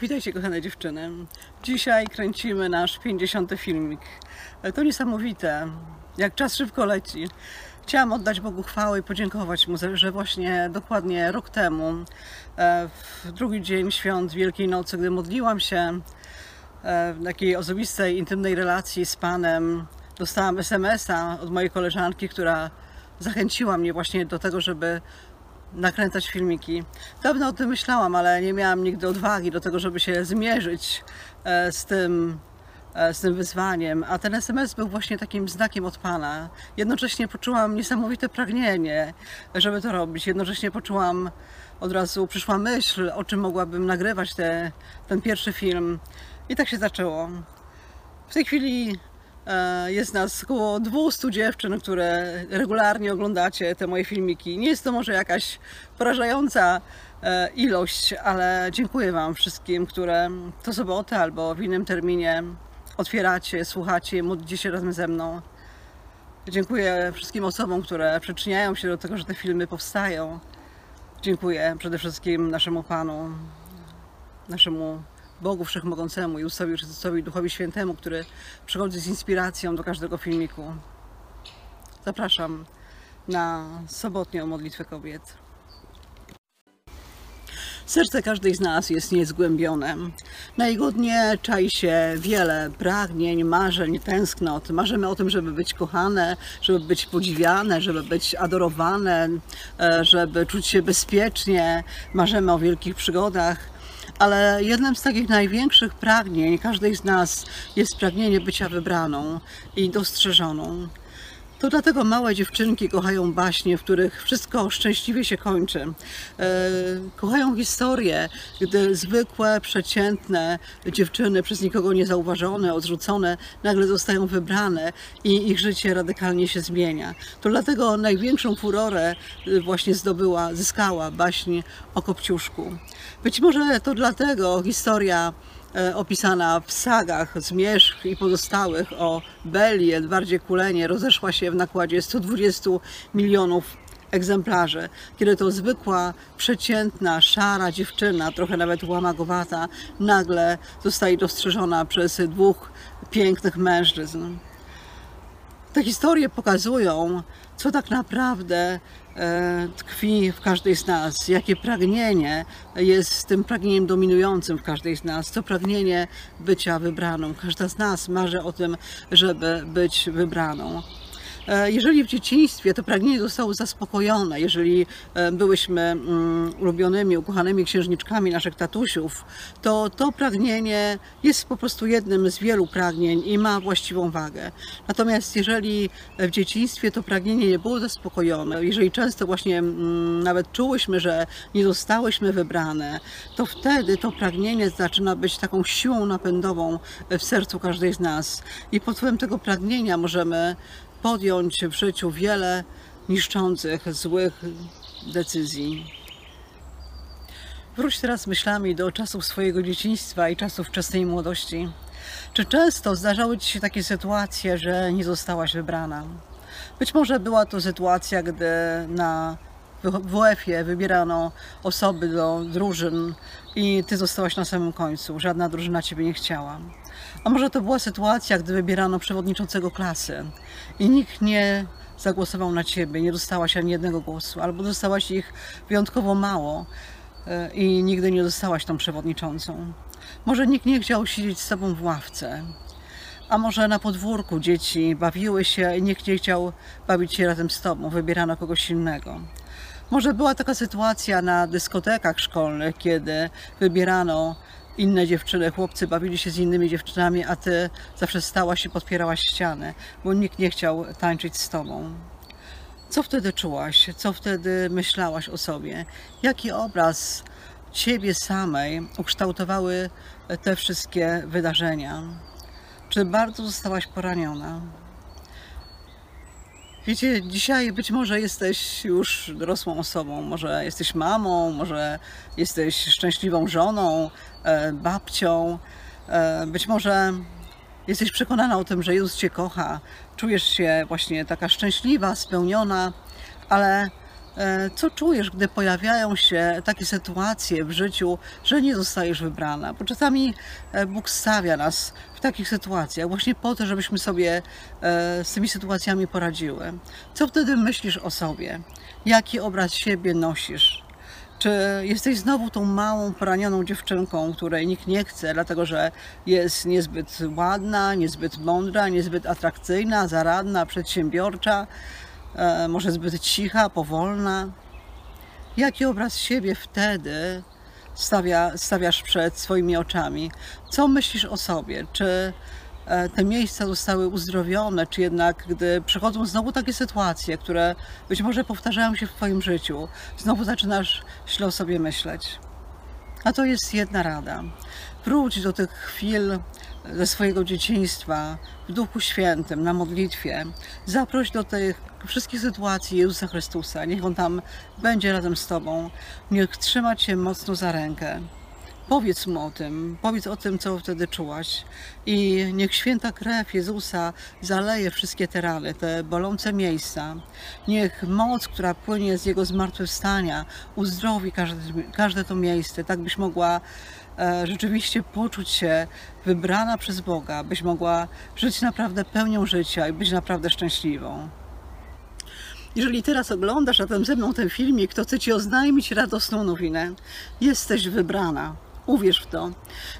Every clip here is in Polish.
Witajcie kochane dziewczyny. Dzisiaj kręcimy nasz 50. filmik. To niesamowite, jak czas szybko leci. Chciałam oddać Bogu chwałę i podziękować Mu, że właśnie dokładnie rok temu, e, w drugi dzień świąt Wielkiej Nocy, gdy modliłam się e, w takiej osobistej, intymnej relacji z Panem, dostałam SMS-a od mojej koleżanki, która zachęciła mnie właśnie do tego, żeby nakręcać filmiki. Dawno o tym myślałam, ale nie miałam nigdy odwagi do tego, żeby się zmierzyć e, z tym, e, z tym wyzwaniem. A ten SMS był właśnie takim znakiem od Pana. Jednocześnie poczułam niesamowite pragnienie, żeby to robić. Jednocześnie poczułam, od razu przyszła myśl, o czym mogłabym nagrywać te, ten pierwszy film. I tak się zaczęło. W tej chwili jest nas około 200 dziewczyn, które regularnie oglądacie te moje filmiki. Nie jest to może jakaś porażająca e, ilość, ale dziękuję Wam wszystkim, które to sobotę albo w innym terminie otwieracie, słuchacie, modlicie się razem ze mną. Dziękuję wszystkim osobom, które przyczyniają się do tego, że te filmy powstają. Dziękuję przede wszystkim naszemu Panu, naszemu Bogu Wszechmogącemu, Jezusowi Chrystusowi, Duchowi Świętemu, który przychodzi z inspiracją do każdego filmiku. Zapraszam na sobotnią modlitwę kobiet. Serce każdej z nas jest niezgłębione. Na jego dnie czai się wiele pragnień, marzeń, tęsknot. Marzymy o tym, żeby być kochane, żeby być podziwiane, żeby być adorowane, e, żeby czuć się bezpiecznie. Marzymy o wielkich przygodach ale jednym z takich największych pragnień każdej z nas jest pragnienie bycia wybraną i dostrzeżoną. To dlatego małe dziewczynki kochają baśnie, w których wszystko szczęśliwie się kończy. E, kochają historie, gdy zwykłe, przeciętne dziewczyny, przez nikogo niezauważone, odrzucone, nagle zostają wybrane i ich życie radykalnie się zmienia. To dlatego największą furorę właśnie zdobyła, zyskała baśń o Kopciuszku. Być może to dlatego historia opisana w sagach Zmierzch i pozostałych o Belli, Edwardzie Kulenie rozeszła się w nakładzie 120 milionów egzemplarzy, kiedy to zwykła, przeciętna, szara dziewczyna, trochę nawet łamagowata, nagle zostaje dostrzeżona przez dwóch pięknych mężczyzn. Te historie pokazują, co tak naprawdę e, tkwi w każdej z nas, jakie pragnienie jest tym pragnieniem dominującym w każdej z nas, to pragnienie bycia wybraną. Każda z nas marzy o tym, żeby być wybraną. E, jeżeli w dzieciństwie to pragnienie zostało zaspokojone, jeżeli e, byłyśmy mm, ulubionymi, ukochanymi księżniczkami naszych tatusiów, to to pragnienie jest po prostu jednym z wielu pragnień i ma właściwą wagę. Natomiast jeżeli w dzieciństwie to pragnienie nie było zaspokojone, jeżeli często właśnie mm, nawet czułyśmy, że nie zostałyśmy wybrane, to wtedy to pragnienie zaczyna być taką siłą napędową w sercu każdej z nas. I pod wpływem tego pragnienia możemy podjąć w życiu wiele niszczących, złych decyzji. Wróć teraz myślami do czasów swojego dzieciństwa i czasów wczesnej młodości. Czy często zdarzały Ci się takie sytuacje, że nie zostałaś wybrana? Być może była to sytuacja, gdy na WF-ie wybierano osoby do drużyn i Ty zostałaś na samym końcu. Żadna drużyna Ciebie nie chciała. A może to była sytuacja, gdy wybierano przewodniczącego klasy i nikt nie zagłosował na ciebie, nie dostałaś ani jednego głosu, albo dostałaś ich wyjątkowo mało e, i nigdy nie dostałaś tą przewodniczącą. Może nikt nie chciał siedzieć z tobą w ławce, a może na podwórku dzieci bawiły się i nikt nie chciał bawić się razem z tobą, wybierano kogoś innego. Może była taka sytuacja na dyskotekach szkolnych, kiedy wybierano inne dziewczyny, chłopcy bawili się z innymi dziewczynami, a ty zawsze stałaś i podpierałaś ścianę, bo nikt nie chciał tańczyć z tobą. Co wtedy czułaś? Co wtedy myślałaś o sobie? Jaki obraz ciebie samej ukształtowały te wszystkie wydarzenia? Czy bardzo zostałaś poraniona? Wiecie, dzisiaj być może jesteś już dorosłą osobą, może jesteś mamą, może jesteś szczęśliwą żoną, e, babcią, e, być może jesteś przekonana o tym, że Jezus Cię kocha, czujesz się właśnie taka szczęśliwa, spełniona, ale Co czujesz, gdy pojawiają się takie sytuacje w życiu, że nie zostajesz wybrana? Bo czasami e, Bóg stawia nas w takich sytuacjach właśnie po to, żebyśmy sobie e, z tymi sytuacjami poradziły. Co wtedy myślisz o sobie? Jaki obraz siebie nosisz? Czy jesteś znowu tą małą, poranioną dziewczynką, której nikt nie chce, dlatego że jest niezbyt ładna, niezbyt mądra, niezbyt atrakcyjna, zaradna, przedsiębiorcza, e, może zbyt cicha, powolna? Jaki obraz siebie wtedy stawia, stawiasz przed swoimi oczami? Co myślisz o sobie? Czy e, te miejsca zostały uzdrowione, czy jednak gdy przychodzą znowu takie sytuacje, które być może powtarzają się w Twoim życiu, znowu zaczynasz źle o sobie myśleć? A to jest jedna rada. Wróć do tych chwil ze swojego dzieciństwa w Duchu Świętym, na modlitwie. Zaproś do tych wszystkich sytuacji Jezusa Chrystusa. Niech On tam będzie razem z Tobą. Niech trzyma Cię mocno za rękę. Powiedz mu o tym, powiedz o tym, co wtedy czułaś. I niech święta krew Jezusa zaleje wszystkie te rany, te bolące miejsca. Niech moc, która płynie z Jego zmartwychwstania, uzdrowi każde, każde to miejsce, tak byś mogła e, rzeczywiście poczuć się wybrana przez Boga, byś mogła żyć naprawdę pełnią życia i być naprawdę szczęśliwą. Jeżeli teraz oglądasz razem ze mną ten filmik, to chcę Ci oznajmić radosną nowinę. Jesteś wybrana. Uwierz w to.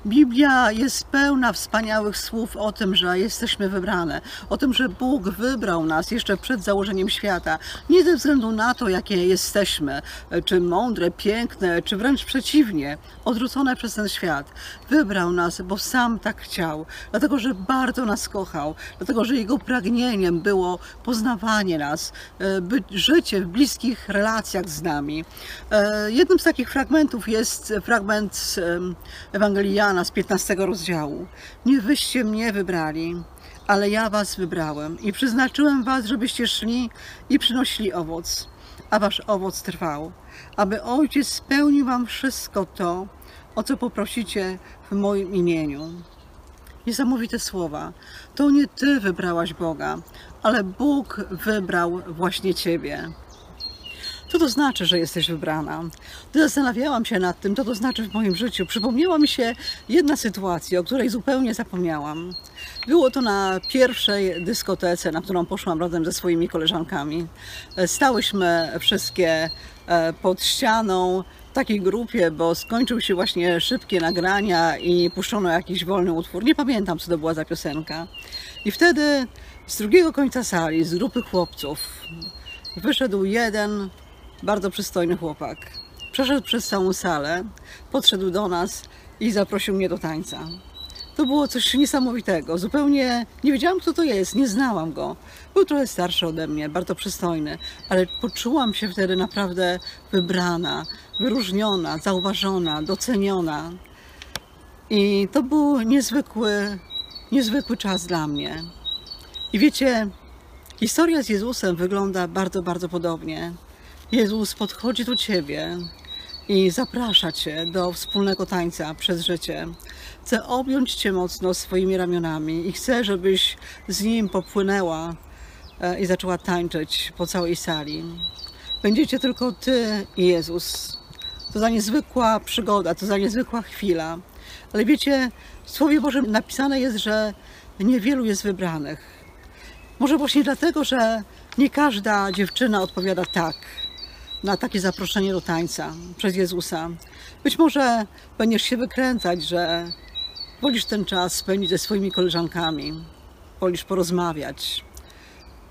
Biblia jest pełna wspaniałych słów o tym, że jesteśmy wybrane, o tym, że Bóg wybrał nas jeszcze przed założeniem świata. Nie ze względu na to, jakie jesteśmy, czy mądre, piękne, czy wręcz przeciwnie, odrzucone przez ten świat. Wybrał nas, bo sam tak chciał, dlatego że bardzo nas kochał, dlatego że Jego pragnieniem było poznawanie nas, e, życie w bliskich relacjach z nami. E, Jednym z takich fragmentów jest fragment z em, Ewangelii Jana z 15 rozdziału. Nie wyście mnie wybrali, ale ja was wybrałem i przeznaczyłem was, żebyście szli i przynosili owoc, a wasz owoc trwał, aby Ojciec spełnił wam wszystko to, o co poprosicie w moim imieniu. Niesamowite słowa. To nie ty wybrałaś Boga, ale Bóg wybrał właśnie ciebie. Co to znaczy, że jesteś wybrana? Zastanawiałam się nad tym, co to znaczy w moim życiu, przypomniała mi się jedna sytuacja, o której zupełnie zapomniałam. Było to na pierwszej dyskotece, na którą poszłam razem ze swoimi koleżankami. E, Stałyśmy wszystkie e, pod ścianą w takiej grupie, bo skończył się właśnie szybkie nagrania i puszczono jakiś wolny utwór. Nie pamiętam, co to była za piosenka. I wtedy z drugiego końca sali, z grupy chłopców, wyszedł jeden bardzo przystojny chłopak. Przeszedł przez całą salę, podszedł do nas i zaprosił mnie do tańca. To było coś niesamowitego. Zupełnie nie wiedziałam, kto to jest, nie znałam go. Był trochę starszy ode mnie, bardzo przystojny, ale poczułam się wtedy naprawdę wybrana, wyróżniona, zauważona, doceniona. I to był niezwykły, niezwykły czas dla mnie. I wiecie, historia z Jezusem wygląda bardzo, bardzo podobnie. Jezus podchodzi do ciebie i zaprasza cię do wspólnego tańca przez życie. Chce objąć cię mocno swoimi ramionami i chce, żebyś z nim popłynęła e, i zaczęła tańczyć po całej sali. Będziecie tylko ty i Jezus. To za niezwykła przygoda, to za niezwykła chwila. Ale wiecie, w Słowie Bożym napisane jest, że niewielu jest wybranych. Może właśnie dlatego, że nie każda dziewczyna odpowiada tak na takie zaproszenie do tańca przez Jezusa. Być może będziesz się wykręcać, że wolisz ten czas spędzić ze swoimi koleżankami, wolisz porozmawiać.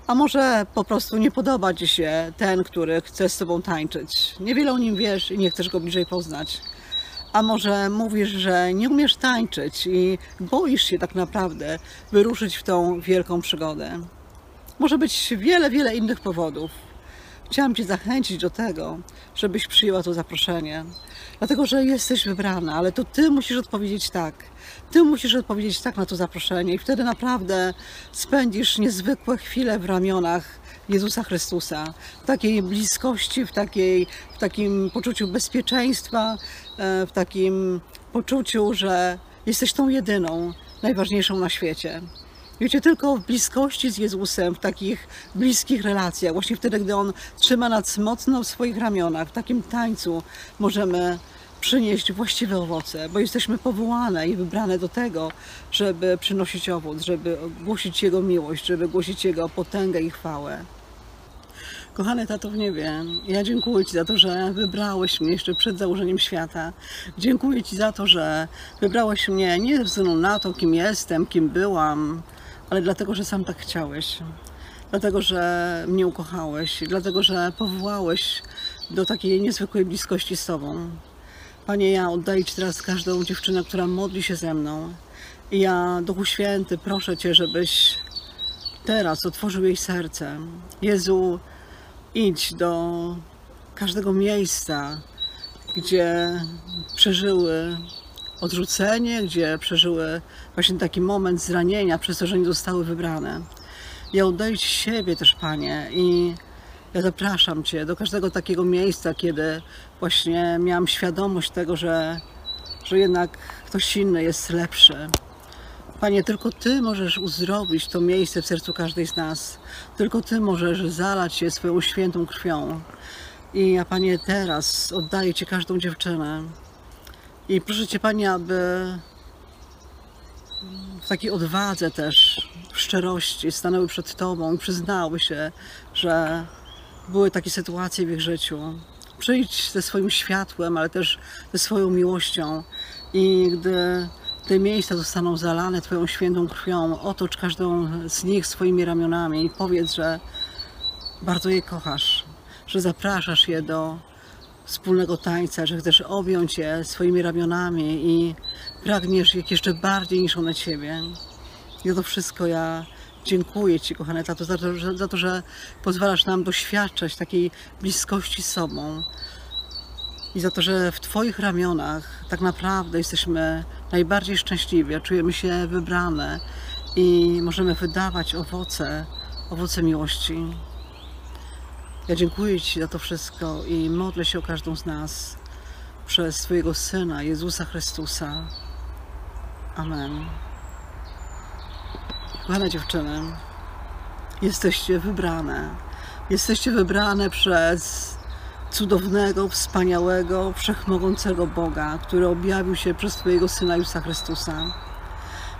A może po prostu nie podoba Ci się ten, który chce z Tobą tańczyć. Niewiele o nim wiesz i nie chcesz go bliżej poznać. A może mówisz, że nie umiesz tańczyć i boisz się tak naprawdę wyruszyć w tą wielką przygodę. Może być wiele, wiele innych powodów. Chciałam Cię zachęcić do tego, żebyś przyjęła to zaproszenie. Dlatego, że jesteś wybrana, ale to Ty musisz odpowiedzieć tak. Ty musisz odpowiedzieć tak na to zaproszenie i wtedy naprawdę spędzisz niezwykłe chwile w ramionach Jezusa Chrystusa. W takiej bliskości, w, takiej, w takim poczuciu bezpieczeństwa, e, w takim poczuciu, że jesteś tą jedyną, najważniejszą na świecie. Wiecie, tylko w bliskości z Jezusem, w takich bliskich relacjach, właśnie wtedy, gdy On trzyma nas mocno w swoich ramionach, w takim tańcu możemy przynieść właściwe owoce, bo jesteśmy powołane i wybrane do tego, żeby przynosić owoc, żeby głosić Jego miłość, żeby głosić Jego potęgę i chwałę. Kochany tato w niebie, ja dziękuję Ci za to, że wybrałeś mnie jeszcze przed założeniem świata. Dziękuję Ci za to, że wybrałeś mnie nie ze względu na to, kim jestem, kim byłam, ale dlatego, że sam tak chciałeś. Dlatego, że mnie ukochałeś, dlatego, że powołałeś do takiej niezwykłej bliskości z Tobą. Panie, ja oddaję Ci teraz każdą dziewczynę, która modli się ze mną. I ja, Duchu Święty, proszę Cię, żebyś teraz otworzył jej serce. Jezu, idź do każdego miejsca, gdzie przeżyły odrzucenie, gdzie przeżyły właśnie taki moment zranienia przez to, że nie zostały wybrane. Ja oddaję Ci siebie też, Panie, i ja zapraszam Cię do każdego takiego miejsca, kiedy właśnie miałam świadomość tego, że, że jednak ktoś inny jest lepszy. Panie, tylko Ty możesz uzdrowić to miejsce w sercu każdej z nas. Tylko Ty możesz zalać je swoją świętą krwią. I ja, Panie, teraz oddaję Ci każdą dziewczynę. I proszę Cię, Panie, aby w takiej odwadze też, w szczerości stanęły przed Tobą i przyznały się, że były takie sytuacje w ich życiu. Przyjdź ze swoim światłem, ale też ze swoją miłością. I gdy te miejsca zostaną zalane Twoją świętą krwią, otocz każdą z nich swoimi ramionami i powiedz, że bardzo je kochasz, że zapraszasz je do wspólnego tańca, że chcesz objąć je swoimi ramionami i pragniesz ich jeszcze bardziej niż one Ciebie. I za to wszystko ja dziękuję Ci, kochane tato, za to, że, za to, że pozwalasz nam doświadczać takiej bliskości z sobą i za to, że w Twoich ramionach tak naprawdę jesteśmy najbardziej szczęśliwi, czujemy się wybrane i możemy wydawać owoce, owoce miłości. Ja dziękuję Ci za to wszystko i modlę się o każdą z nas przez swojego Syna, Jezusa Chrystusa. Amen. Kochane dziewczyny, jesteście wybrane. Jesteście wybrane przez cudownego, wspaniałego, wszechmogącego Boga, który objawił się przez Twojego Syna Jezusa Chrystusa.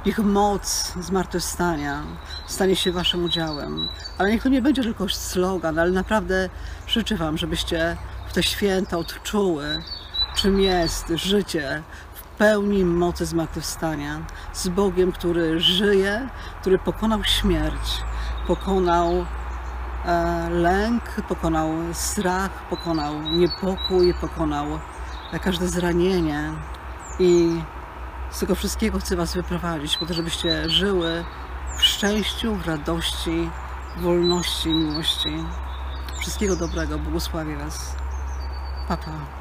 Niech moc zmartwychwstania stanie się Waszym udziałem. Ale niech to nie będzie tylko slogan, ale naprawdę życzę Wam, żebyście w te święta odczuły, czym jest życie w pełni mocy zmartwychwstania. Z Bogiem, który żyje, który pokonał śmierć, pokonał e, lęk, pokonał strach, pokonał niepokój, pokonał każde zranienie i z tego wszystkiego chcę Was wyprowadzić, po to, żebyście żyły w szczęściu, w radości, w wolności miłości. Wszystkiego dobrego, błogosławię Was. Papa.